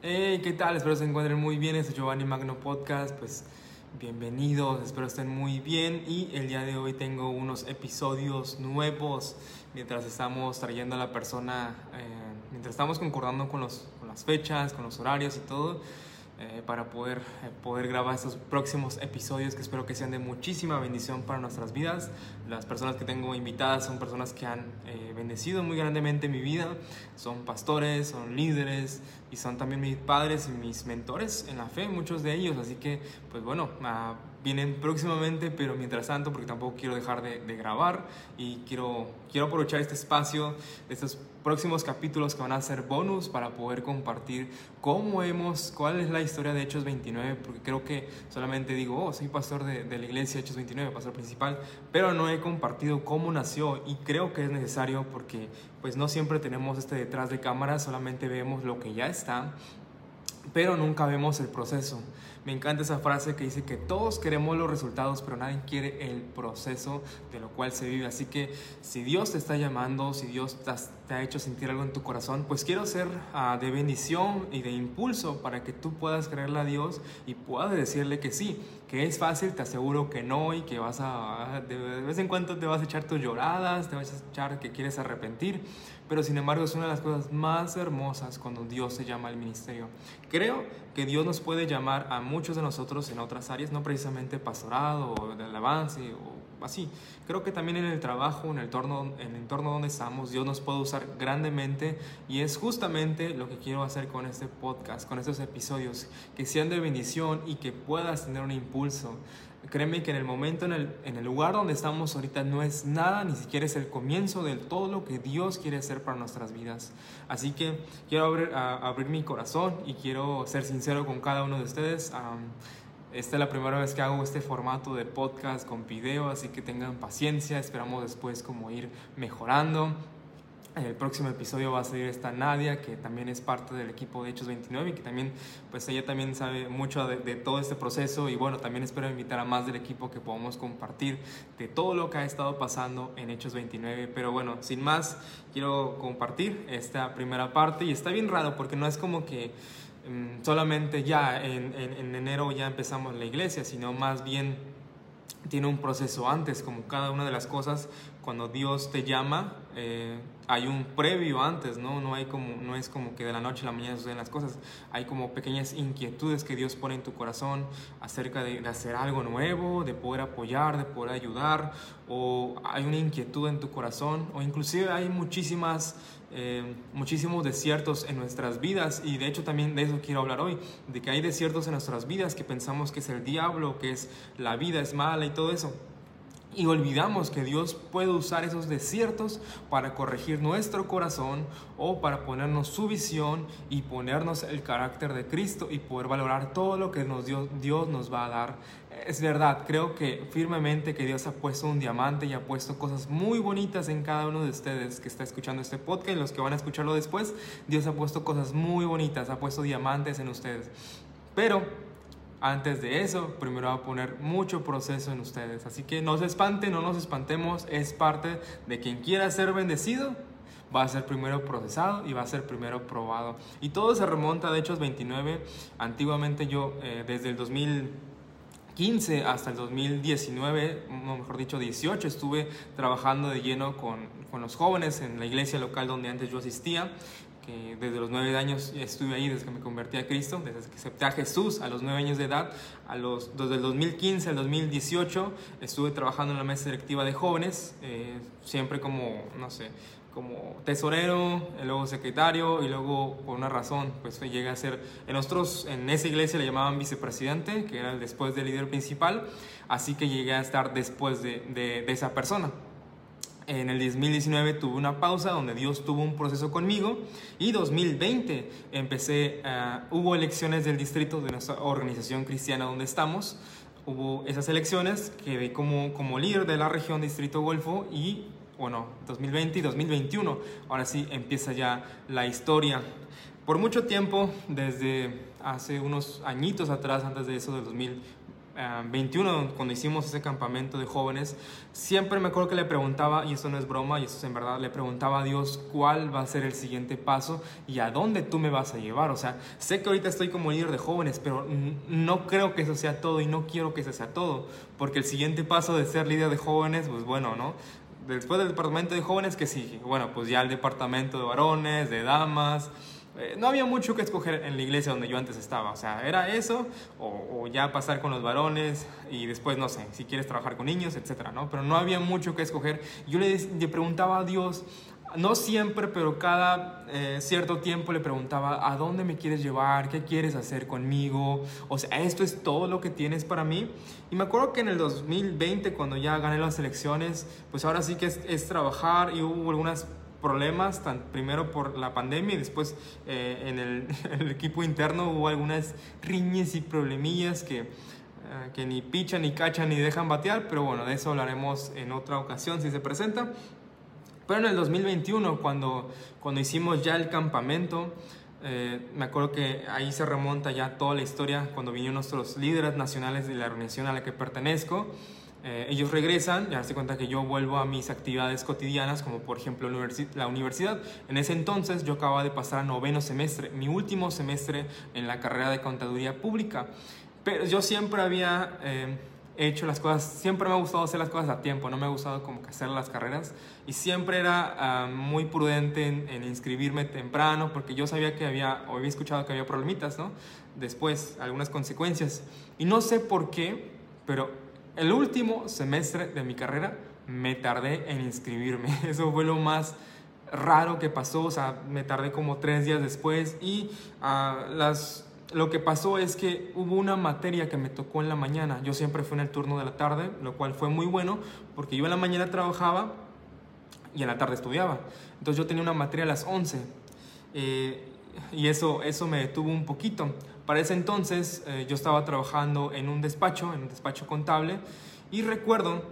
Hey, ¿qué tal? Espero se encuentren muy bien. Este es Giovanni Magno Podcast. Pues bienvenidos, espero estén muy bien. Y el día de hoy tengo unos episodios nuevos mientras estamos trayendo a la persona, eh, mientras estamos concordando con, los, con las fechas, con los horarios y todo. Eh, para poder, eh, poder grabar estos próximos episodios que espero que sean de muchísima bendición para nuestras vidas. Las personas que tengo invitadas son personas que han eh, bendecido muy grandemente mi vida, son pastores, son líderes y son también mis padres y mis mentores en la fe, muchos de ellos. Así que, pues bueno, uh, vienen próximamente, pero mientras tanto, porque tampoco quiero dejar de, de, grabar y quiero, quiero aprovechar este espacio, estos próximos capítulos que van a ser bonus para poder compartir cómo hemos, cuál es la historia de Hechos 29, porque creo que solamente digo, oh, soy pastor de, de la iglesia Hechos 29, pastor principal, pero no he compartido cómo nació y creo que es necesario porque pues no siempre tenemos este detrás de cámara, solamente vemos lo que ya está pero nunca vemos el proceso. Me encanta esa frase que dice que todos queremos los resultados, pero nadie quiere el proceso de lo cual se vive. Así que si Dios te está llamando, si Dios te ha hecho sentir algo en tu corazón, pues quiero ser uh, de bendición y de impulso para que tú puedas creerle a Dios y puedas decirle que sí, que es fácil, te aseguro que no y que vas a, de vez en cuando te vas a echar tus lloradas, te vas a echar que quieres arrepentir, pero sin embargo es una de las cosas más hermosas cuando Dios se llama al ministerio. Creo que Dios nos puede llamar a muchos de nosotros en otras áreas, no precisamente pastorado o de alabanza o así. Creo que también en el trabajo, en el, entorno, en el entorno donde estamos, Dios nos puede usar grandemente y es justamente lo que quiero hacer con este podcast, con estos episodios, que sean de bendición y que puedas tener un impulso. Créeme que en el momento, en el, en el lugar donde estamos ahorita no es nada, ni siquiera es el comienzo de todo lo que Dios quiere hacer para nuestras vidas. Así que quiero abrir, a, abrir mi corazón y quiero ser sincero con cada uno de ustedes. Um, esta es la primera vez que hago este formato de podcast con video, así que tengan paciencia, esperamos después como ir mejorando. El próximo episodio va a salir esta Nadia, que también es parte del equipo de Hechos 29 y que también, pues ella también sabe mucho de, de, todo este proceso y bueno, también espero invitar a más del equipo que podamos compartir de todo lo que ha estado pasando en Hechos 29. Pero bueno, sin más, quiero compartir esta primera parte y está bien raro porque no es como que solamente ya en, en, en enero ya empezamos la iglesia, sino más bien tiene un proceso antes, como cada una de las cosas, cuando Dios te llama, eh, hay un previo antes, ¿no? No, hay como, no es como que de la noche a la mañana suceden las cosas, hay como pequeñas inquietudes que Dios pone en tu corazón acerca de, de hacer algo nuevo, de poder apoyar, de poder ayudar, o hay una inquietud en tu corazón, o inclusive hay muchísimas eh, muchísimos desiertos en nuestras vidas y de hecho también de eso quiero hablar hoy, de que hay desiertos en nuestras vidas que pensamos que es el diablo, que es la vida es mala y todo eso. Y olvidamos que Dios puede usar esos desiertos para corregir nuestro corazón o para ponernos su visión y ponernos el carácter de Cristo y poder valorar todo lo que nos Dios, Dios nos va a dar. Es verdad, creo que firmemente que Dios ha puesto un diamante y ha puesto cosas muy bonitas en cada uno de ustedes que está escuchando este podcast y los que van a escucharlo después. Dios ha puesto cosas muy bonitas, ha puesto diamantes en ustedes. Pero antes de eso, primero va a poner mucho proceso en ustedes. Así que no se espanten, no nos espantemos, es parte de quien quiera ser bendecido, va a ser primero procesado y va a ser primero probado. Y todo se remonta de Hechos 29. Antiguamente yo, eh, desde el 2015 hasta el 2019, mejor dicho 18, estuve trabajando de lleno con, con los jóvenes en la iglesia local donde antes yo asistía eh, desde los nueve años estuve ahí, desde que me convertí a Cristo, desde que acepté a Jesús a los nueve años de edad, a los, desde el 2015 al 2018 estuve trabajando en la mesa directiva de jóvenes, eh, siempre como, no sé, como tesorero, luego secretario y luego por una razón pues llegué a ser, en nosotros en esa iglesia le llamaban vicepresidente, que era el después del líder principal, así que llegué a estar después de, de, de esa persona en el 2019 tuve una pausa donde Dios tuvo un proceso conmigo y 2020 empecé, uh, hubo elecciones del distrito de nuestra organización cristiana donde estamos, hubo esas elecciones, quedé como, como líder de la región Distrito Golfo y bueno, 2020 y 2021, ahora sí empieza ya la historia. Por mucho tiempo, desde hace unos añitos atrás, antes de eso, del 2000, 21, cuando hicimos ese campamento de jóvenes, siempre me acuerdo que le preguntaba, y eso no es broma, y eso es en verdad, le preguntaba a Dios cuál va a ser el siguiente paso y a dónde tú me vas a llevar. O sea, sé que ahorita estoy como líder de jóvenes, pero no creo que eso sea todo y no quiero que eso sea todo, porque el siguiente paso de ser líder de jóvenes, pues bueno, ¿no? Después del departamento de jóvenes, ¿qué sigue? Bueno, pues ya el departamento de varones, de damas, eh, no había mucho que escoger en la iglesia donde yo antes estaba. O sea, era eso o, ya pasar con los varones y después, no sé, si quieres trabajar con niños, etcétera, ¿no? Pero no había mucho que escoger. Yo le, preguntaba a Dios, no siempre, pero cada eh, cierto tiempo le preguntaba, ¿a dónde me quieres llevar? ¿Qué quieres hacer conmigo? O sea, ¿esto es todo lo que tienes para mí? Y me acuerdo que en el 2020, cuando ya gané las elecciones, pues ahora sí que es, es trabajar y hubo algunas problemas, tan, primero por la pandemia y después eh, en, el, equipo interno hubo algunas riñas y problemillas que, eh, que ni pichan, ni cachan, ni dejan batear, pero bueno, de eso hablaremos en otra ocasión si se presenta. Pero en el 2021, cuando, cuando hicimos ya el campamento, eh, me acuerdo que ahí se remonta ya toda la historia cuando vinieron nuestros líderes nacionales de la organización a la que pertenezco. Eh, ellos regresan y darse cuenta que yo vuelvo a mis actividades cotidianas, como por ejemplo la universidad. En ese entonces yo acababa de pasar a noveno semestre, mi último semestre en la carrera de contaduría pública. Pero yo siempre había eh, hecho las cosas, siempre me ha gustado hacer las cosas a tiempo, no me ha gustado como que hacer las carreras. Y siempre era ah, muy prudente en, en, inscribirme temprano, porque yo sabía que había, o había escuchado que había problemitas, ¿no? Después, algunas consecuencias. Y no sé por qué, pero el último semestre de mi carrera me tardé en inscribirme. Eso fue lo más raro que pasó, o sea, me tardé como tres días después y uh, las, lo que pasó es que hubo una materia que me tocó en la mañana. Yo siempre fui en el turno de la tarde, lo cual fue muy bueno porque yo en la mañana trabajaba y en la tarde estudiaba. Entonces yo tenía una materia a las 11 eh, y eso, eso me detuvo un poquito. Para ese entonces eh, yo estaba trabajando en un despacho, en un despacho contable, y recuerdo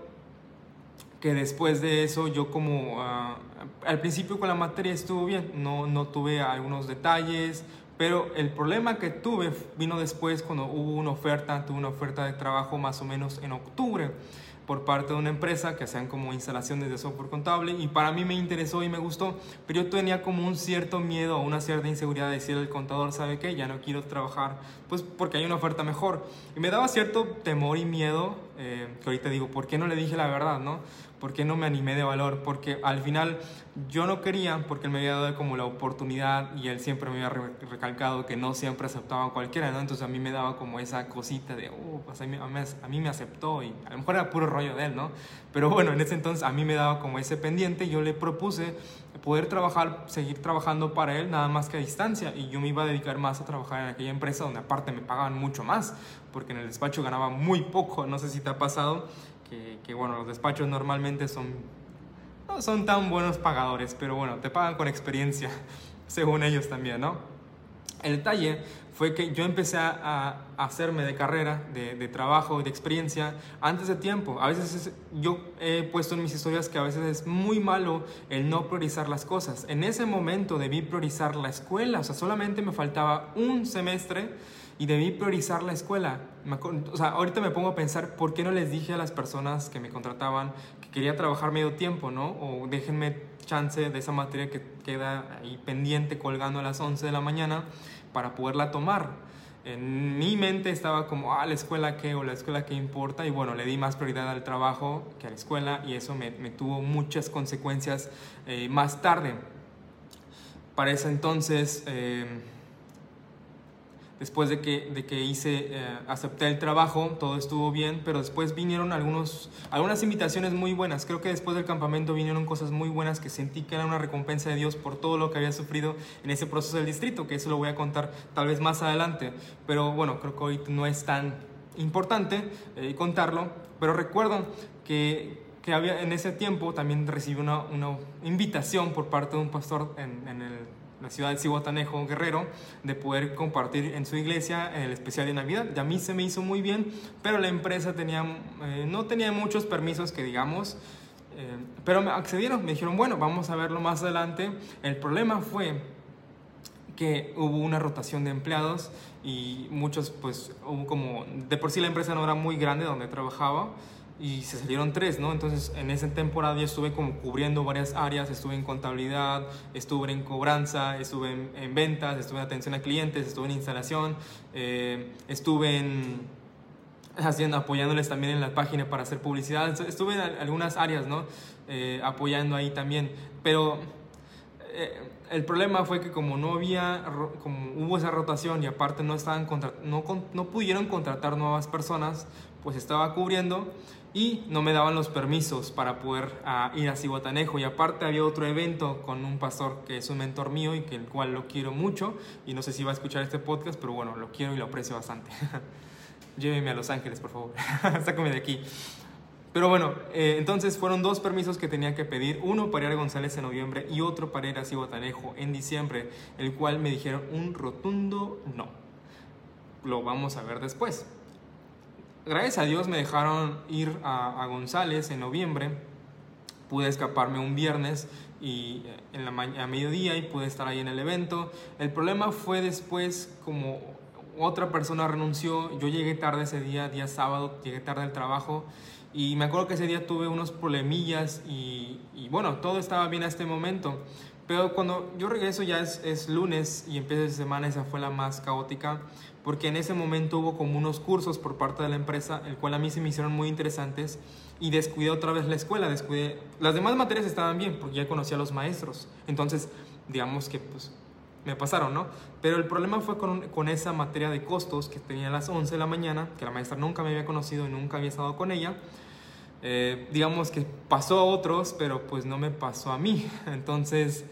que después de eso yo como ah, al principio con la materia estuvo bien, no, no tuve algunos detalles, pero el problema que tuve vino después cuando hubo una oferta, tuve una oferta de trabajo más o menos en octubre por parte de una empresa que hacían como instalaciones de software contable y para mí me interesó y me gustó, pero yo tenía como un cierto miedo o una cierta inseguridad de decirle al contador, ¿sabe qué? Ya no quiero trabajar, pues porque hay una oferta mejor. Y me daba cierto temor y miedo, eh, que ahorita digo, ¿por qué no le dije la verdad, no? ¿Por qué no me animé de valor? Porque al final yo no quería, porque él me había dado como la oportunidad y él siempre me había recalcado que no siempre aceptaba a cualquiera, ¿no? Entonces a mí me daba como esa cosita de, oh, pues a mí, a mí me aceptó y a lo mejor era puro rollo de él, ¿no? Pero bueno, en ese entonces a mí me daba como ese pendiente yo le propuse poder trabajar, seguir trabajando para él nada más que a distancia y yo me iba a dedicar más a trabajar en aquella empresa donde aparte me pagaban mucho más, porque en el despacho ganaba muy poco, no sé si te ha pasado que, bueno, los despachos normalmente son, no son tan buenos pagadores, pero bueno, te pagan con experiencia, según ellos también, ¿no? El detalle fue que yo empecé a, hacerme de carrera, de, de, trabajo, de experiencia antes de tiempo. A veces yo he puesto en mis historias que a veces es muy malo el no priorizar las cosas. En ese momento debí priorizar la escuela, o sea, solamente me faltaba un semestre y debí priorizar la escuela. O sea, ahorita me pongo a pensar, ¿por qué no les dije a las personas que me contrataban que quería trabajar medio tiempo, ¿no? O déjenme chance de esa materia que queda ahí pendiente colgando a las 11 de la mañana para poderla tomar. En mi mente estaba como, ah, la escuela qué o la escuela qué importa. Y bueno, le di más prioridad al trabajo que a la escuela y eso me, tuvo muchas consecuencias eh, más tarde. Para ese entonces... Eh, después de que, de que hice, eh, acepté el trabajo, todo estuvo bien, pero después vinieron algunos, algunas invitaciones muy buenas. Creo que después del campamento vinieron cosas muy buenas que sentí que era una recompensa de Dios por todo lo que había sufrido en ese proceso del distrito, que eso lo voy a contar tal vez más adelante. Pero bueno, creo que hoy no es tan importante eh, contarlo, pero recuerdo que, que había, en ese tiempo también recibí una, una invitación por parte de un pastor en, en el la ciudad de Cihuatanejo, Guerrero, de poder compartir en su iglesia el especial de Navidad. Y a mí se me hizo muy bien, pero la empresa tenía, eh, no tenía muchos permisos que digamos, eh, pero me accedieron, me dijeron, bueno, vamos a verlo más adelante. El problema fue que hubo una rotación de empleados y muchos, pues, hubo como, de por sí la empresa no era muy grande donde trabajaba y se salieron tres, ¿no? Entonces, en esa temporada yo estuve como cubriendo varias áreas, estuve en contabilidad, estuve en cobranza, estuve en, ventas, estuve en atención a clientes, estuve en instalación, eh, estuve en haciendo, apoyándoles también en la página para hacer publicidad, estuve en algunas áreas, ¿no? Eh, apoyando ahí también, pero eh, el problema fue que como no había, como hubo esa rotación y aparte no, estaban no, no pudieron contratar nuevas personas, pues estaba cubriendo y no me daban los permisos para poder ah, ir a Cihuatanejo. Y aparte había otro evento con un pastor que es un mentor mío y que el cual lo quiero mucho. Y no sé si va a escuchar este podcast, pero bueno, lo quiero y lo aprecio bastante. Lléveme a Los Ángeles, por favor. Sácame de aquí. Pero bueno, eh, entonces fueron dos permisos que tenía que pedir, uno para ir a González en noviembre y otro para ir a Cihuatanejo en diciembre, el cual me dijeron un rotundo no. Lo vamos a ver después gracias a Dios me dejaron ir a, González en noviembre. Pude escaparme un viernes y eh, en la a mediodía y pude estar ahí en el evento. El problema fue después como otra persona renunció, yo llegué tarde ese día, día sábado, llegué tarde al trabajo y me acuerdo que ese día tuve unos problemillas y, y bueno, todo estaba bien a este momento. Pero cuando yo regreso ya es, es lunes y empieza esa semana, esa fue la más caótica porque en ese momento hubo como unos cursos por parte de la empresa, el cual a mí se me hicieron muy interesantes y descuidé otra vez la escuela, descuidé... Las demás materias estaban bien porque ya conocía a los maestros, entonces digamos que pues me pasaron, ¿no? Pero el problema fue con, con esa materia de costos que tenía a las 11 de la mañana, que la maestra nunca me había conocido y nunca había estado con ella. Eh, digamos que pasó a otros, pero pues no me pasó a mí. Entonces,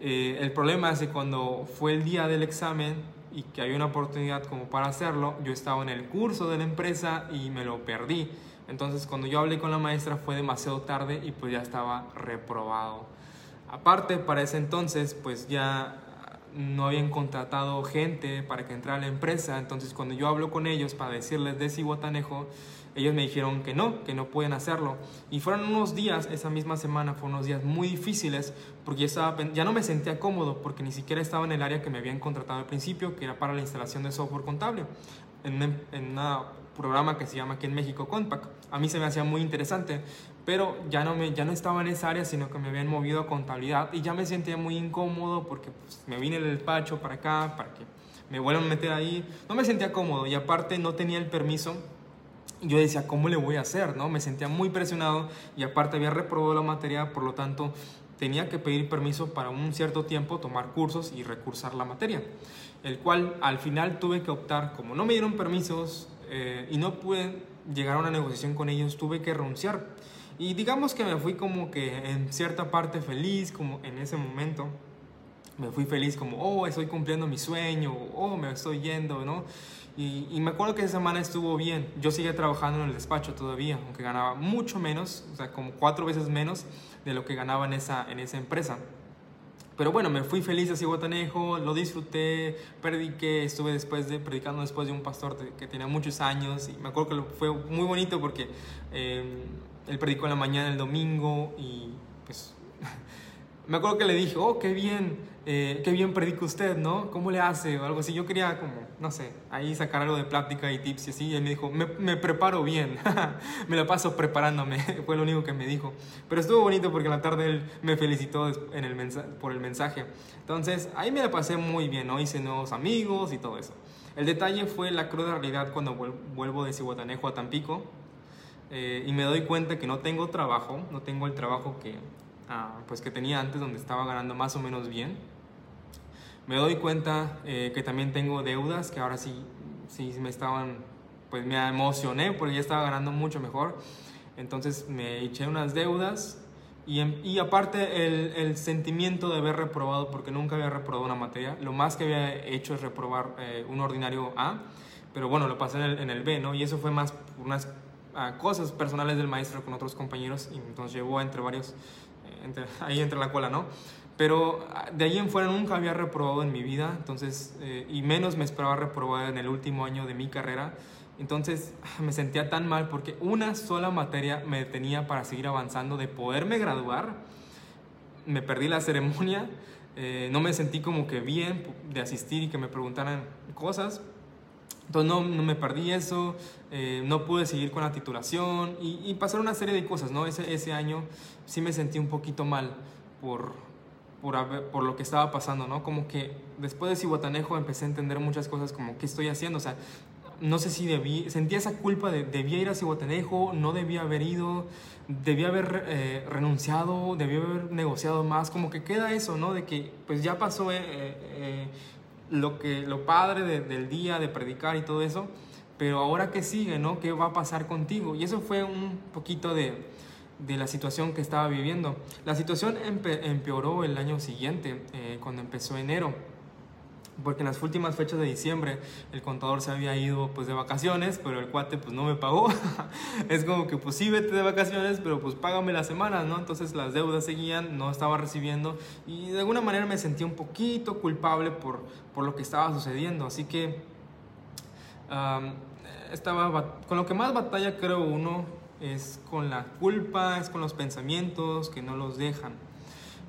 eh, el problema es que cuando fue el día del examen, y que había una oportunidad como para hacerlo, yo estaba en el curso de la empresa y me lo perdí. Entonces cuando yo hablé con la maestra fue demasiado tarde y pues ya estaba reprobado. Aparte, para ese entonces pues ya no habían contratado gente para que entrara a la empresa. Entonces cuando yo hablo con ellos para decirles de Cihuatanejo, ellos me dijeron que no, que no pueden hacerlo. Y fueron unos días, esa misma semana, fueron unos días muy difíciles porque ya, estaba, ya no me sentía cómodo porque ni siquiera estaba en el área que me habían contratado al principio, que era para la instalación de software contable, en, en un programa que se llama aquí en México Compact. A mí se me hacía muy interesante, pero ya no, me, ya no estaba en esa área, sino que me habían movido a contabilidad y ya me sentía muy incómodo porque pues, me vine del despacho para acá, para que me vuelvan a meter ahí. No me sentía cómodo y aparte no tenía el permiso yo decía, ¿cómo le voy a hacer? ¿no? Me sentía muy presionado y aparte había reprobado la materia, por lo tanto tenía que pedir permiso para un cierto tiempo, tomar cursos y recursar la materia, el cual al final tuve que optar, como no me dieron permisos eh, y no pude llegar a una negociación con ellos, tuve que renunciar. Y digamos que me fui como que en cierta parte feliz, como en ese momento, me fui feliz como, oh, estoy cumpliendo mi sueño, oh, me estoy yendo, ¿no? Y, me acuerdo que esa semana estuvo bien. Yo seguía trabajando en el despacho todavía, aunque ganaba mucho menos, o sea, como cuatro veces menos de lo que ganaba en esa, en esa empresa. Pero bueno, me fui feliz hacia Guatanejo, lo disfruté, prediqué, estuve después de, predicando después de un pastor que tenía muchos años y me acuerdo que fue muy bonito porque eh, él predicó en la mañana el domingo y pues me acuerdo que le dije, oh, qué bien, eh, qué bien predica usted, ¿no? ¿Cómo le hace? O algo así. Yo quería como, no sé, ahí sacar algo de plática y tips y así. Y él me dijo, me, me preparo bien, me la paso preparándome. Fue lo único que me dijo. Pero estuvo bonito porque en la tarde él me felicitó en el por el mensaje. Entonces, ahí me la pasé muy bien, ¿no? Hice nuevos amigos y todo eso. El detalle fue la cruda realidad cuando vuelvo de Cihuatanejo a Tampico. Eh, y me doy cuenta que no tengo trabajo, no tengo el trabajo que, pues que tenía antes donde estaba ganando más o menos bien. Me doy cuenta eh, que también tengo deudas que ahora sí, sí me estaban, pues me emocioné porque ya estaba ganando mucho mejor. Entonces me eché unas deudas y, y aparte el, el, sentimiento de haber reprobado, porque nunca había reprobado una materia, lo más que había hecho es reprobar eh, un ordinario A, pero bueno, lo pasé en el, en el B, ¿no? Y eso fue más unas ah, cosas personales del maestro con otros compañeros y entonces llevó entre varios ahí entre la cola, ¿no? Pero ah, de ahí en fuera nunca había reprobado en mi vida, entonces, eh, y menos me esperaba reprobar en el último año de mi carrera. Entonces ah, me sentía tan mal porque una sola materia me detenía para seguir avanzando, de poderme graduar. Me perdí la ceremonia eh, no me sentí como que bien de asistir y que me preguntaran cosas. Entonces no, no me perdí eso, eh, no pude seguir con la titulación y, y pasar una serie de cosas, ¿no? Ese, ese año sí me sentí un poquito mal por, por, por, lo que estaba pasando, ¿no? Como que después de Cihuatanejo empecé a entender muchas cosas como qué estoy haciendo, o sea, no sé si debí, sentía esa culpa de debía ir a Cihuatanejo, no debía haber ido, debía haber eh, renunciado, debía haber negociado más, como que queda eso, ¿no? De que pues ya pasó eh, eh, lo, que, lo padre del día, de predicar y todo eso, pero ahora qué sigue, ¿no? ¿Qué va a pasar contigo? Y eso fue un poquito de, de la situación que estaba viviendo. La situación empeoró el año siguiente, cuando empezó enero porque en las últimas fechas de diciembre el contador se había ido pues de vacaciones, pero el cuate pues no me pagó. es como que pues sí vete de vacaciones, pero pues págame las semanas, ¿no? Entonces las deudas seguían, no estaba recibiendo y de alguna manera me sentí un poquito culpable por, por lo que estaba sucediendo. Así que estaba con lo que más batalla creo uno es con la culpa, es con los pensamientos que no los dejan.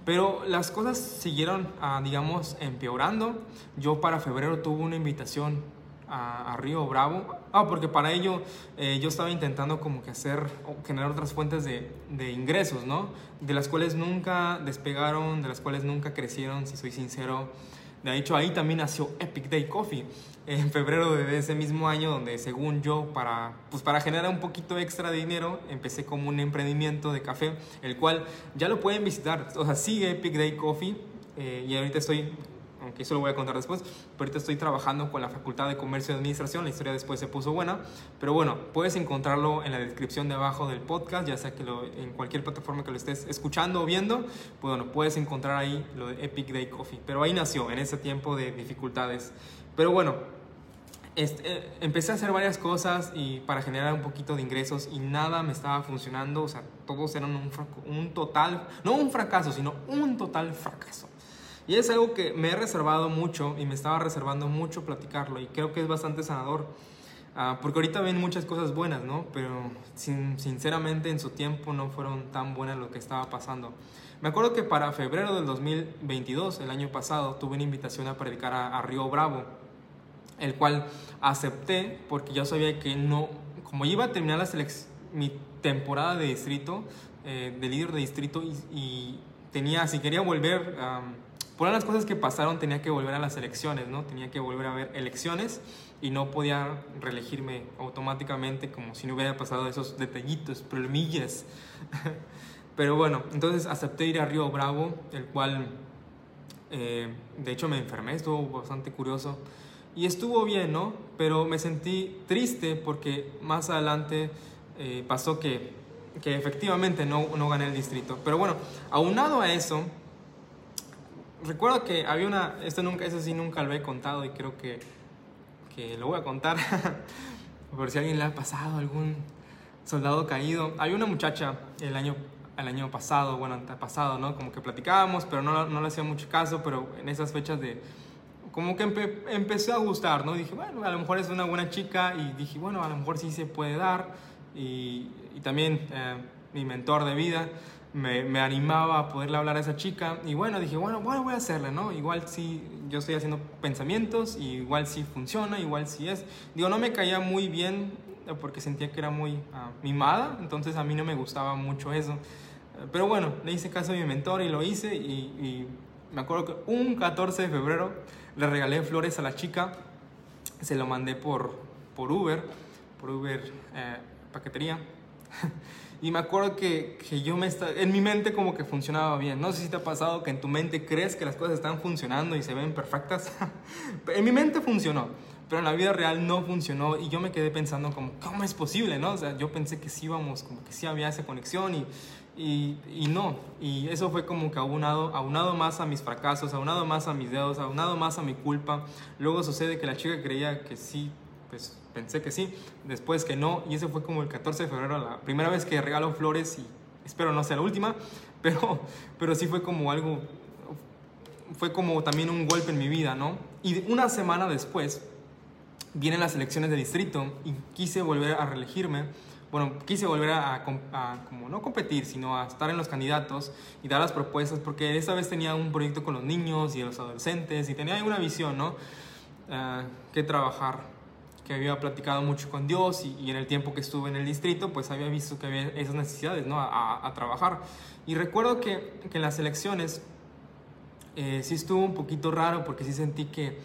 Pero las cosas siguieron, ah, digamos, empeorando. Yo para febrero tuve una invitación a, Río Bravo. Ah, porque para ello eh, yo estaba intentando como que hacer, generar otras fuentes de, de, ingresos, ¿no? De las cuales nunca despegaron, de las cuales nunca crecieron, si soy sincero. De hecho, ahí también nació Epic Day Coffee en febrero de ese mismo año, donde según yo, para, pues para generar un poquito extra de dinero, empecé como un emprendimiento de café, el cual ya lo pueden visitar. O sea, sigue Epic Day Coffee eh, y ahorita estoy aunque eso lo voy a contar después, pero ahorita estoy trabajando con la Facultad de Comercio y Administración, la historia después se puso buena, pero bueno, puedes encontrarlo en la descripción de abajo del podcast, ya sea que lo, en cualquier plataforma que lo estés escuchando o viendo, pues bueno, puedes encontrar ahí lo de Epic Day Coffee, pero ahí nació, en ese tiempo de dificultades. Pero bueno, este, empecé a hacer varias cosas y para generar un poquito de ingresos y nada me estaba funcionando, o sea, todos eran un, un total, no un fracaso, sino un total fracaso. Y es algo que me he reservado mucho y me estaba reservando mucho platicarlo y creo que es bastante sanador. Uh, porque ahorita ven muchas cosas buenas, ¿no? Pero sin, sinceramente en su tiempo no fueron tan buenas lo que estaba pasando. Me acuerdo que para febrero del 2022, el año pasado, tuve una invitación a predicar a, Río Bravo, el cual acepté porque yo sabía que no, como iba a terminar la mi temporada de distrito, eh, de líder de distrito y, y, tenía, si quería volver... Um, por las cosas que pasaron tenía que volver a las elecciones, ¿no? Tenía que volver a ver elecciones y no podía reelegirme automáticamente como si no hubiera pasado esos detallitos, problemillas. Pero bueno, entonces acepté ir a Río Bravo, el cual eh, de hecho me enfermé, estuvo bastante curioso. Y estuvo bien, ¿no? Pero me sentí triste porque más adelante eh, pasó que, que efectivamente no, no gané el distrito. Pero bueno, aunado a eso, recuerdo que había una, esto nunca, eso sí nunca lo he contado y creo que, que lo voy a contar por si a alguien le ha pasado algún soldado caído. Había una muchacha el año, el año pasado, bueno, pasado, ¿no? Como que platicábamos, pero no, no le hacía mucho caso, pero en esas fechas de, como que empecé a gustar, ¿no? Dije, bueno, a lo mejor es una buena chica y dije, bueno, a lo mejor sí se puede dar y, y también eh, mi mentor de vida me, animaba a poderle hablar a esa chica y bueno, dije, bueno, bueno, voy a hacerle, ¿no? Igual si yo estoy haciendo pensamientos, igual si funciona, igual si es. Digo, no me caía muy bien eh, porque sentía que era muy ah, mimada, entonces a mí no me gustaba mucho eso. Eh, pero bueno, le hice caso a mi mentor y lo hice y, y me acuerdo que un 14 de febrero le regalé flores a la chica, se lo mandé por, por Uber, por Uber eh, paquetería. Y me acuerdo que, que yo me está, en mi mente como que funcionaba bien. No sé si te ha pasado que en tu mente crees que las cosas están funcionando y se ven perfectas. en mi mente funcionó, pero en la vida real no funcionó y yo me quedé pensando como, ¿cómo es posible? ¿no? O sea, yo pensé que sí íbamos, como que sí había esa conexión y, y, y, no. Y eso fue como que aunado, aunado más a mis fracasos, aunado más a mis dedos, aunado más a mi culpa. Luego sucede que la chica creía que sí, pues pensé que sí, después que no, y ese fue como el 14 de febrero, la primera vez que regalo flores y espero no sea la última, pero, pero sí fue como algo, fue como también un golpe en mi vida, ¿no? Y una semana después vienen las elecciones de distrito y quise volver a reelegirme bueno, quise volver a, como no competir, sino a estar en los candidatos y dar las propuestas, porque esta vez tenía un proyecto con los niños y los adolescentes y tenía una visión, ¿no? Uh, que trabajar, que había platicado mucho con Dios y, en el tiempo que estuve en el distrito, pues había visto que había esas necesidades, ¿no? A, a trabajar. Y recuerdo que, que en las elecciones eh, sí estuvo un poquito raro porque sí sentí que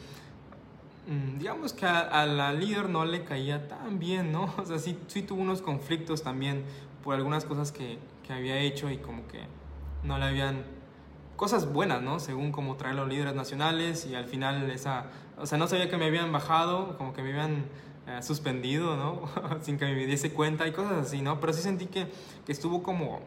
Mm, digamos que a, la líder no le caía tan bien, ¿no? O sea, sí, sí tuvo unos conflictos también por algunas cosas que, que, había hecho y como que no le habían... Cosas buenas, ¿no? Según como traer los líderes nacionales y al final esa... O sea, no sabía que me habían bajado, como que me habían eh, suspendido, ¿no? Sin que me diese cuenta y cosas así, ¿no? Pero sí sentí que, que estuvo como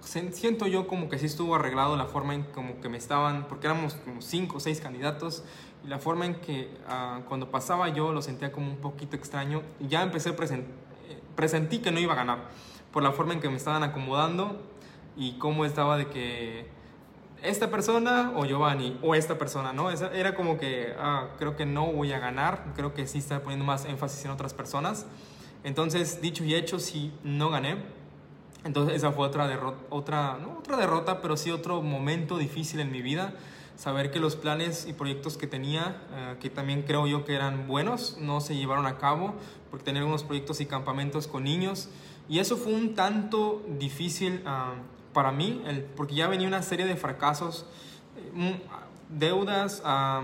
siento yo como que sí estuvo arreglado la forma en como que me estaban, porque éramos como cinco o seis candidatos, y la forma en que ah, cuando pasaba yo lo sentía como un poquito extraño. Y ya empecé, present, eh, presentí que no iba a ganar, por la forma en que me estaban acomodando y cómo estaba de que esta persona o Giovanni o esta persona, ¿no? era como que ah, creo que no voy a ganar, creo que sí está poniendo más énfasis en otras personas. Entonces, dicho y hecho, sí, no gané. Entonces, esa fue otra derrota, otra, otra derrota, pero sí otro momento difícil en mi vida saber que los planes y proyectos que tenía, eh, que también creo yo que eran buenos, no se llevaron a cabo, porque tenía algunos proyectos y campamentos con niños. Y eso fue un tanto difícil ah, para mí, el, porque ya venía una serie de fracasos, eh, deudas, ah,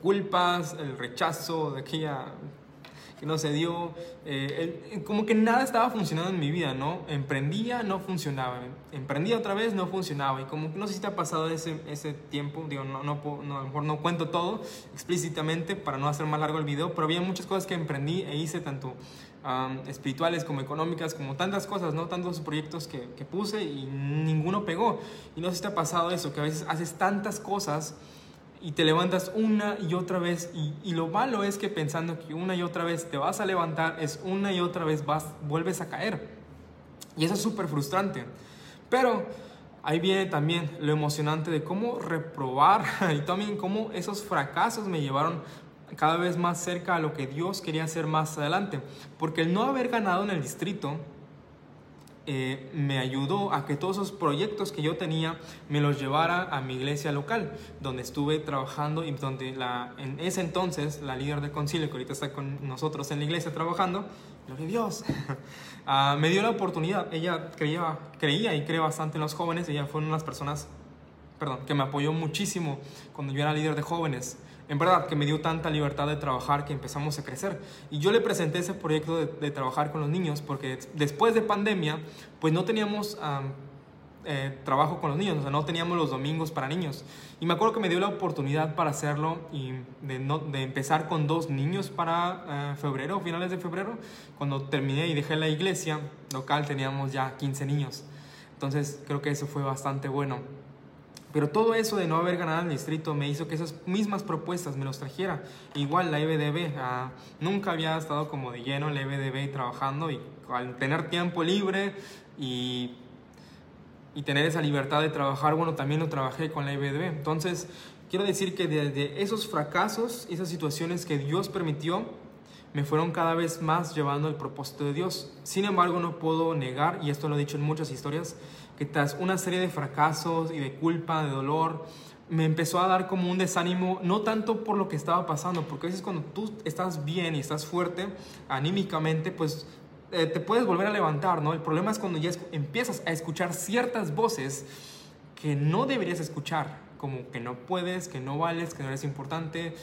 culpas, el rechazo de aquella no se dio, eh, como que nada estaba funcionando en mi vida, ¿no? Emprendía, no funcionaba, emprendía otra vez, no funcionaba, y como que no sé si te ha pasado ese, ese tiempo, digo, no, no, no, a lo mejor no cuento todo explícitamente para no hacer más largo el video, pero había muchas cosas que emprendí e hice, tanto espirituales como económicas, como tantas cosas, ¿no? Tantos proyectos que, puse y ninguno pegó. Y no sé si te ha pasado eso, que a veces haces tantas cosas y te levantas una y otra vez y, lo malo es que pensando que una y otra vez te vas a levantar es una y otra vez vas, vuelves a caer. Y eso es súper frustrante. Pero ahí viene también lo emocionante de cómo reprobar y también cómo esos fracasos me llevaron cada vez más cerca a lo que Dios quería hacer más adelante. Porque el no haber ganado en el distrito eh, me ayudó a que todos esos proyectos que yo tenía me los llevara a mi iglesia local, donde estuve trabajando y donde en ese entonces la líder del concilio, que ahorita está con nosotros en la iglesia trabajando, gloria a Dios, uh, me dio la oportunidad. Ella creía, creía y cree bastante en los jóvenes, ella fue una de las personas, perdón, que me apoyó muchísimo cuando yo era líder de jóvenes en verdad que me dio tanta libertad de trabajar que empezamos a crecer. Y yo le presenté ese proyecto de, trabajar con los niños porque después de pandemia, pues no teníamos eh, trabajo con los niños, o sea, no teníamos los domingos para niños. Y me acuerdo que me dio la oportunidad para hacerlo y de, empezar con dos niños para eh, febrero, finales de febrero. Cuando terminé y dejé la iglesia local teníamos ya 15 niños. Entonces creo que eso fue bastante bueno. Pero todo eso de no haber ganado el distrito me hizo que esas mismas propuestas me los trajera. Igual la EBDB, ah, nunca había estado como de lleno en la EBDB trabajando y al tener tiempo libre y, y tener esa libertad de trabajar, bueno, también lo trabajé con la EBDB. Entonces, quiero decir que desde esos fracasos, esas situaciones que Dios permitió, me fueron cada vez más llevando al propósito de Dios. Sin embargo, no puedo negar, y esto lo he dicho en muchas historias, que tras una serie de fracasos y de culpa, de dolor, me empezó a dar como un desánimo, no tanto por lo que estaba pasando, porque a veces cuando tú estás bien y estás fuerte anímicamente, pues eh, te puedes volver a levantar, ¿no? El problema es cuando ya empiezas a escuchar ciertas voces que no deberías escuchar, como que no puedes, que no vales, que no eres importante,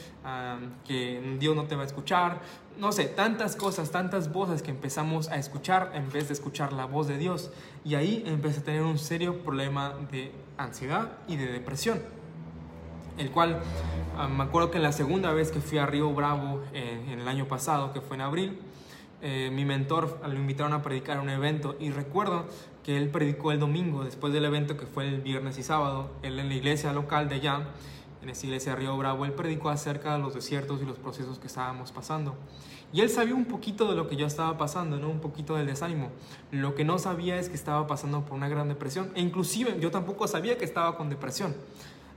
que Dios no te va a escuchar, no sé, tantas cosas, tantas voces que empezamos a escuchar en vez de escuchar la voz de Dios. Y ahí empecé a tener un serio problema de ansiedad y de depresión. El cual me acuerdo que la segunda vez que fui a Río Bravo en el año pasado, que fue en abril, eh, mi mentor lo invitaron a predicar a un evento y recuerdo que él predicó el domingo después del evento que fue el viernes y sábado, él en la iglesia local de allá, en esa iglesia de Río Bravo, él predicó acerca de los desiertos y los procesos que estábamos pasando. Y él sabía un poquito de lo que yo estaba pasando, ¿no? un poquito del desánimo. Lo que no sabía es que estaba pasando por una gran depresión. E inclusive yo tampoco sabía que estaba con depresión.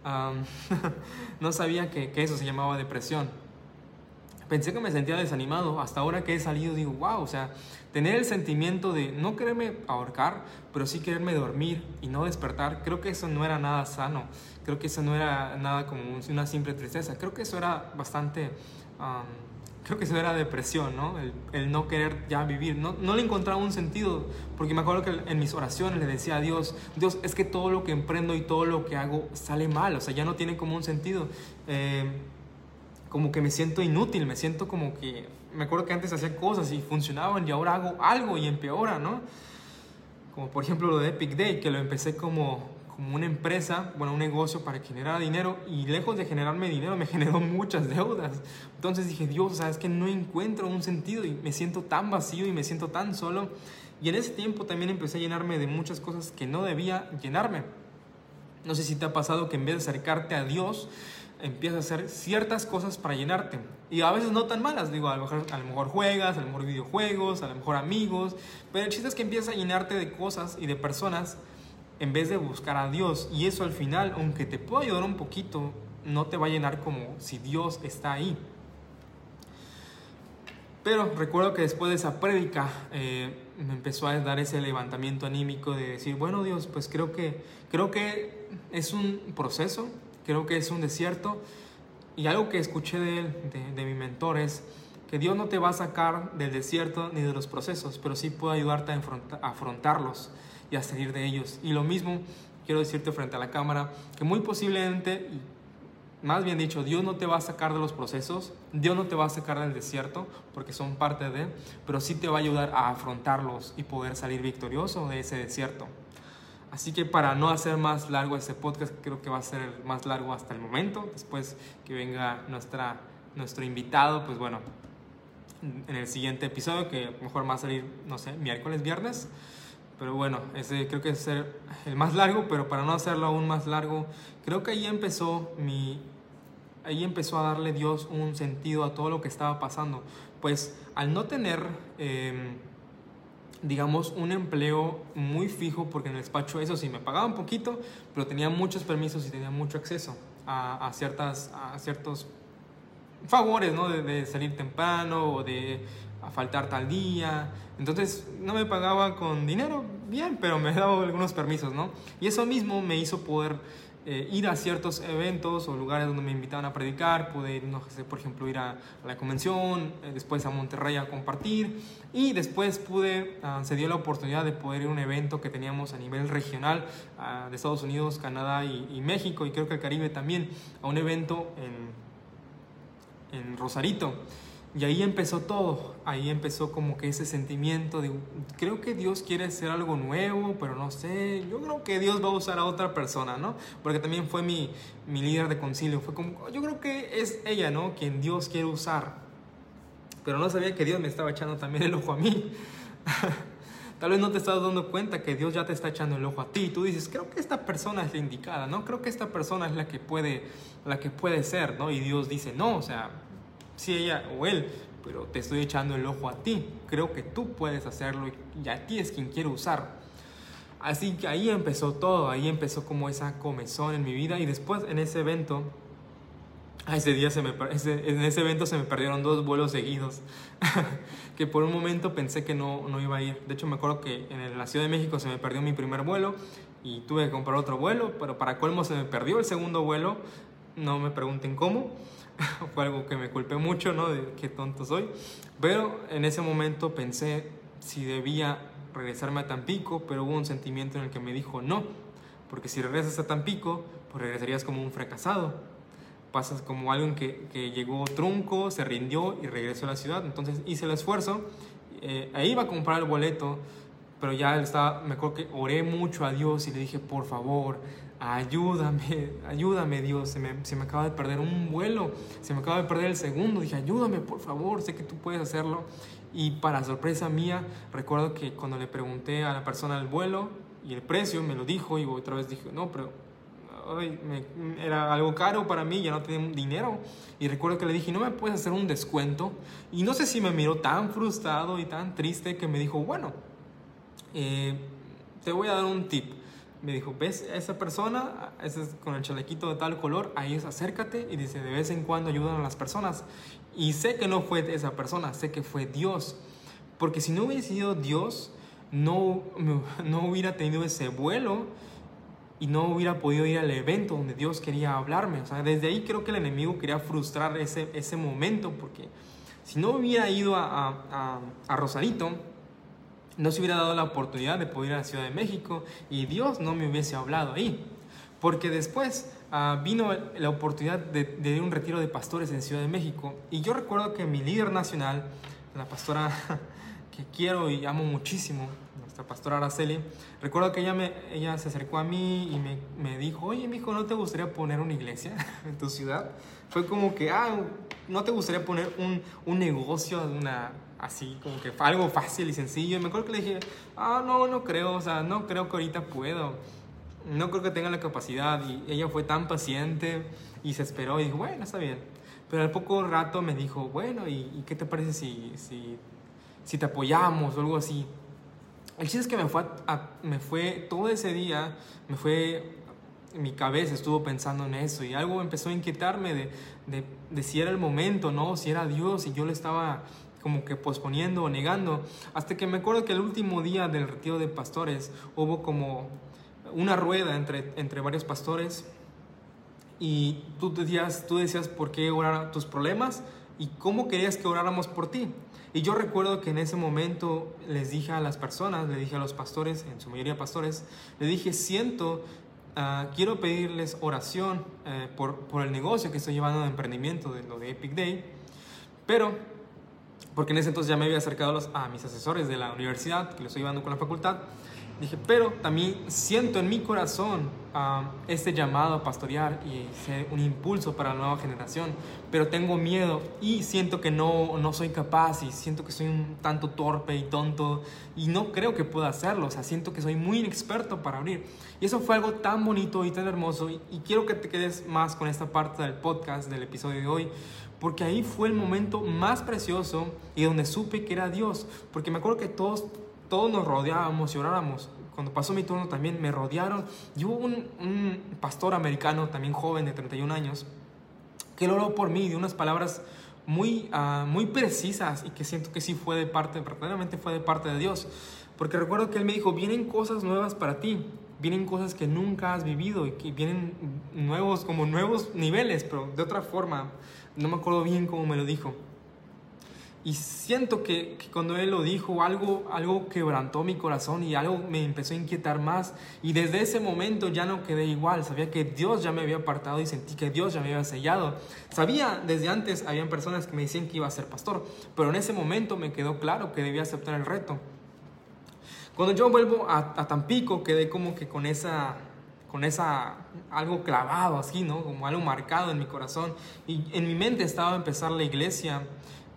no sabía que, que, eso se llamaba depresión. pensé que me sentía desanimado. Hasta ahora que he salido digo, wow, o sea, tener el sentimiento de no quererme ahorcar, pero sí quererme dormir y no despertar, creo que eso no era nada sano. Creo que eso no era nada como una simple tristeza. Creo que eso era bastante... creo que eso era depresión, ¿no? El, no querer ya vivir. No, no le encontraba un sentido, porque me acuerdo que en mis oraciones le decía a Dios, Dios, es que todo lo que emprendo y todo lo que hago sale mal, o sea, ya no tiene como un sentido. Eh, como que me siento inútil, me siento como que, me acuerdo que antes hacía cosas y funcionaban y ahora hago algo y empeora, ¿no? Como por ejemplo lo de Epic Day, que lo empecé como, como una empresa, bueno, un negocio para generar dinero y lejos de generarme dinero me generó muchas deudas. Entonces dije, Dios, o sea, es que no encuentro un sentido y me siento tan vacío y me siento tan solo. Y en ese tiempo también empecé a llenarme de muchas cosas que no debía llenarme. No sé si te ha pasado que en vez de acercarte a Dios, empiezas a hacer ciertas cosas para llenarte. Y a veces no tan malas, digo, a lo, mejor, a lo mejor juegas, a lo mejor videojuegos, a lo mejor amigos, pero el chiste es que empiezas a llenarte de cosas y de personas en vez de buscar a Dios. Y eso al final, aunque te pueda ayudar un poquito, no te va a llenar como si Dios está ahí. Pero recuerdo que después de esa prédica eh, me empezó a dar ese levantamiento anímico de decir, bueno Dios, pues creo que, creo que es un proceso, creo que es un desierto. Y algo que escuché de él, de, mi mentor, es que Dios no te va a sacar del desierto ni de los procesos, pero sí puede ayudarte a, afrontarlos y a salir de ellos. Y lo mismo quiero decirte frente a la cámara, que muy posiblemente, más bien dicho, Dios no te va a sacar de los procesos, Dios no te va a sacar del desierto, porque son parte de, pero sí te va a ayudar a afrontarlos y poder salir victorioso de ese desierto. Así que para no hacer más largo este podcast, creo que va a ser más largo hasta el momento. Después que venga nuestra, nuestro invitado, pues bueno, en el siguiente episodio, que mejor va a salir, no sé, miércoles, viernes. Pero bueno, ese creo que es el más largo, pero para no hacerlo aún más largo, creo que ahí empezó mi... Ahí empezó a darle Dios un sentido a todo lo que estaba pasando. Pues al no tener... Eh, digamos, un empleo muy fijo, porque en el despacho eso sí me pagaba un poquito, pero tenía muchos permisos y tenía mucho acceso a, ciertas, a ciertos favores, ¿no? De, salir temprano o de faltar tal día. Entonces no me pagaba con dinero, bien, pero me daba algunos permisos, ¿no? Y eso mismo me hizo poder eh, ir a ciertos eventos o lugares donde me invitaban a predicar, pude ir, no sé, por ejemplo, ir a, la convención, eh, después a Monterrey a compartir y después pude, ah, se dio la oportunidad de poder ir a un evento que teníamos a nivel regional ah, de Estados Unidos, Canadá y, México y creo que el Caribe también, a un evento en, en Rosarito. Y ahí empezó todo, ahí empezó como que ese sentimiento de, creo que Dios quiere hacer algo nuevo, pero no sé, yo creo que Dios va a usar a otra persona, ¿no? Porque también fue mi, mi líder de concilio, fue como, yo creo que es ella, ¿no? Quien Dios quiere usar. Pero no sabía que Dios me estaba echando también el ojo a mí. Tal vez no te estás dando cuenta que Dios ya te está echando el ojo a ti. Tú dices, creo que esta persona es la indicada, ¿no? Creo que esta persona es la que puede, la que puede ser, ¿no? Y Dios dice, no, o sea, si ella o él, pero te estoy echando el ojo a ti. Creo que tú puedes hacerlo y a ti es quien quiero usar. Así que ahí empezó todo, ahí empezó como esa comezón en mi vida y después en ese evento, ese día se me, en ese evento se me perdieron dos vuelos seguidos, que por un momento pensé que no, no iba a ir. De hecho me acuerdo que en la Ciudad de México se me perdió mi primer vuelo y tuve que comprar otro vuelo, pero para colmo se me perdió el segundo vuelo, no me pregunten cómo. fue algo que me culpé mucho, ¿no? De qué tonto soy. Pero en ese momento pensé si debía regresarme a Tampico, pero hubo un sentimiento en el que me dijo no, porque si regresas a Tampico, pues regresarías como un fracasado. Pasas como alguien que, que llegó trunco, se rindió y regresó a la ciudad. Entonces hice el esfuerzo, eh, ahí iba a comprar el boleto, pero ya estaba, me acuerdo que oré mucho a Dios y le dije, por favor, ayúdame, ayúdame Dios, se me, se acaba de perder un vuelo, se me acaba de perder el segundo, dije, ayúdame por favor, sé que tú puedes hacerlo. Y para sorpresa mía, recuerdo que cuando le pregunté a la persona el vuelo y el precio, me lo dijo y otra vez dije, no, pero era algo caro para mí, ya no tenía dinero. Y recuerdo que le dije, ¿no me puedes hacer un descuento? Y no sé si me miró tan frustrado y tan triste que me dijo, bueno, eh, te voy a dar un tip me dijo, ¿ves a esa persona? Ese es con el chalequito de tal color, ahí es acércate y dice, de vez en cuando ayudan a las personas. Y sé que no fue esa persona, sé que fue Dios. Porque si no hubiera sido Dios, no, no hubiera tenido ese vuelo y no hubiera podido ir al evento donde Dios quería hablarme. O sea, desde ahí creo que el enemigo quería frustrar ese, ese momento porque si no hubiera ido a, a, a Rosarito, no se hubiera dado la oportunidad de poder ir a la Ciudad de México y Dios no me hubiese hablado ahí. Porque después uh, vino la oportunidad de, un retiro de pastores en Ciudad de México y yo recuerdo que mi líder nacional, la pastora que quiero y amo muchísimo, nuestra pastora Araceli, recuerdo que ella, se acercó a mí y me, me dijo, oye, mi hijo, ¿no te gustaría poner una iglesia en tu ciudad? Fue como que, ah, ¿no te gustaría poner un, un negocio, una, así como que algo fácil y sencillo? Y me acuerdo que le dije, ah, no, no creo, o sea, no creo que ahorita puedo. No creo que tenga la capacidad. Y ella fue tan paciente y se esperó y dijo, bueno, está bien. Pero al poco rato me dijo, bueno, ¿y, qué te parece si, si si te apoyamos o algo así. El chiste es que me fue, me fue todo ese día, me fue, mi cabeza estuvo pensando en eso y algo empezó a inquietarme de, de, de si era el momento, ¿no? Si era Dios y yo le estaba como que posponiendo o negando. Hasta que me acuerdo que el último día del retiro de pastores hubo como una rueda entre, entre varios pastores y tú decías, tú decías por qué orar tus problemas y cómo querías que oráramos por ti. Y yo recuerdo que en ese momento les dije a las personas, le dije a los pastores, en su mayoría pastores, le dije, siento, uh, quiero pedirles oración uh, por, por, el negocio que estoy llevando de emprendimiento, de lo de Epic Day, pero, porque en ese entonces ya me había acercado a, los, a mis asesores de la universidad, que lo estoy llevando con la facultad, Dije, pero también siento en mi corazón uh, este llamado a pastorear y un impulso para la nueva generación, pero tengo miedo y siento que no, no soy capaz y siento que soy un tanto torpe y tonto y no creo que pueda hacerlo, o sea, siento que soy muy inexperto para abrir. Y eso fue algo tan bonito y tan hermoso y, y quiero que te quedes más con esta parte del podcast, del episodio de hoy, porque ahí fue el momento más precioso y donde supe que era Dios, porque me acuerdo que todos todos nos rodeábamos y orábamos. Cuando pasó mi turno también me rodearon. Y hubo un, un pastor americano, también joven de 31 años, que oró por mí de unas palabras muy, uh, muy precisas y que siento que sí fue de parte, verdaderamente fue de parte de Dios. Porque recuerdo que él me dijo, vienen cosas nuevas para ti, vienen cosas que nunca has vivido y que vienen nuevos, como nuevos niveles, pero de otra forma. No me acuerdo bien cómo me lo dijo. Y siento que, que, cuando él lo dijo, algo, algo quebrantó mi corazón y algo me empezó a inquietar más. Y desde ese momento ya no quedé igual. Sabía que Dios ya me había apartado y sentí que Dios ya me había sellado. Sabía, desde antes habían personas que me decían que iba a ser pastor, pero en ese momento me quedó claro que debía aceptar el reto. Cuando yo vuelvo a, a Tampico, quedé como que con esa, con esa algo clavado así, ¿no? Como algo marcado en mi corazón. Y en mi mente estaba empezar la iglesia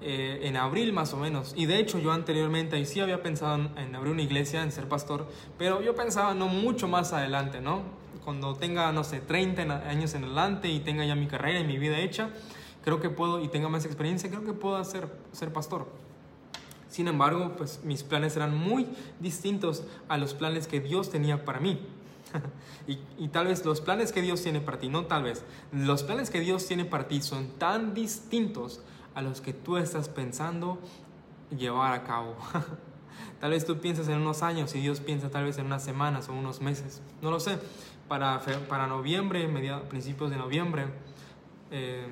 eh, en abril más o menos. Y de hecho yo anteriormente ahí sí había pensado en, en, abrir una iglesia, en ser pastor, pero yo pensaba no mucho más adelante, ¿no? Cuando tenga, no sé, 30 años en adelante y tenga ya mi carrera y mi vida hecha, creo que puedo, y tenga más experiencia, creo que puedo hacer, ser pastor. Sin embargo, pues mis planes eran muy distintos a los planes que Dios tenía para mí. y, tal vez los planes que Dios tiene para ti, no tal vez, los planes que Dios tiene para ti son tan distintos a los que tú estás pensando llevar a cabo. tal vez tú piensas en unos años y Dios piensa tal vez en unas semanas o unos meses. No lo sé. Para, para noviembre, mediados, principios de noviembre, eh,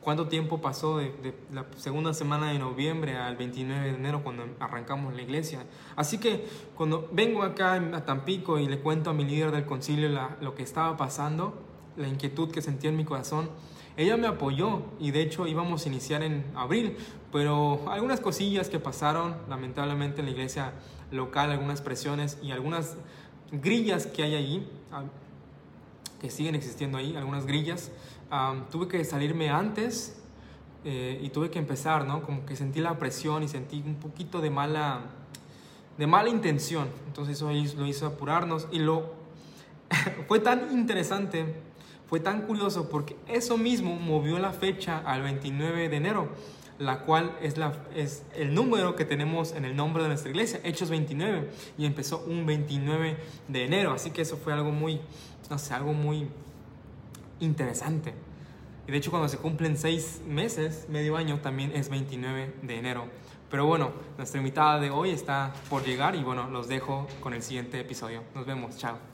¿cuánto tiempo pasó de, la segunda semana de noviembre al 29 de enero cuando arrancamos la iglesia? Así que cuando vengo acá a Tampico y le cuento a mi líder del concilio lo que estaba pasando, la inquietud que sentía en mi corazón, ella me apoyó y de hecho íbamos a iniciar en abril, pero algunas cosillas que pasaron lamentablemente en la iglesia local, algunas presiones y algunas grillas que hay ahí, ah, que siguen existiendo ahí, algunas grillas, um, tuve que salirme antes eh, y tuve que empezar, ¿no? Como que sentí la presión y sentí un poquito de mala, de mala intención. Entonces eso lo hizo apurarnos y lo fue tan interesante fue tan curioso porque eso mismo movió la fecha al 29 de enero. la cual es, la, es el número que tenemos en el nombre de nuestra iglesia, Hechos 29, y empezó un 29 de enero, así que eso fue algo muy, no sé, algo muy interesante. Y de hecho cuando se cumplen seis meses, medio año, también es 29 de enero. Pero bueno, nuestra invitada de hoy está por llegar y bueno, los dejo con el siguiente episodio. Nos vemos, chao.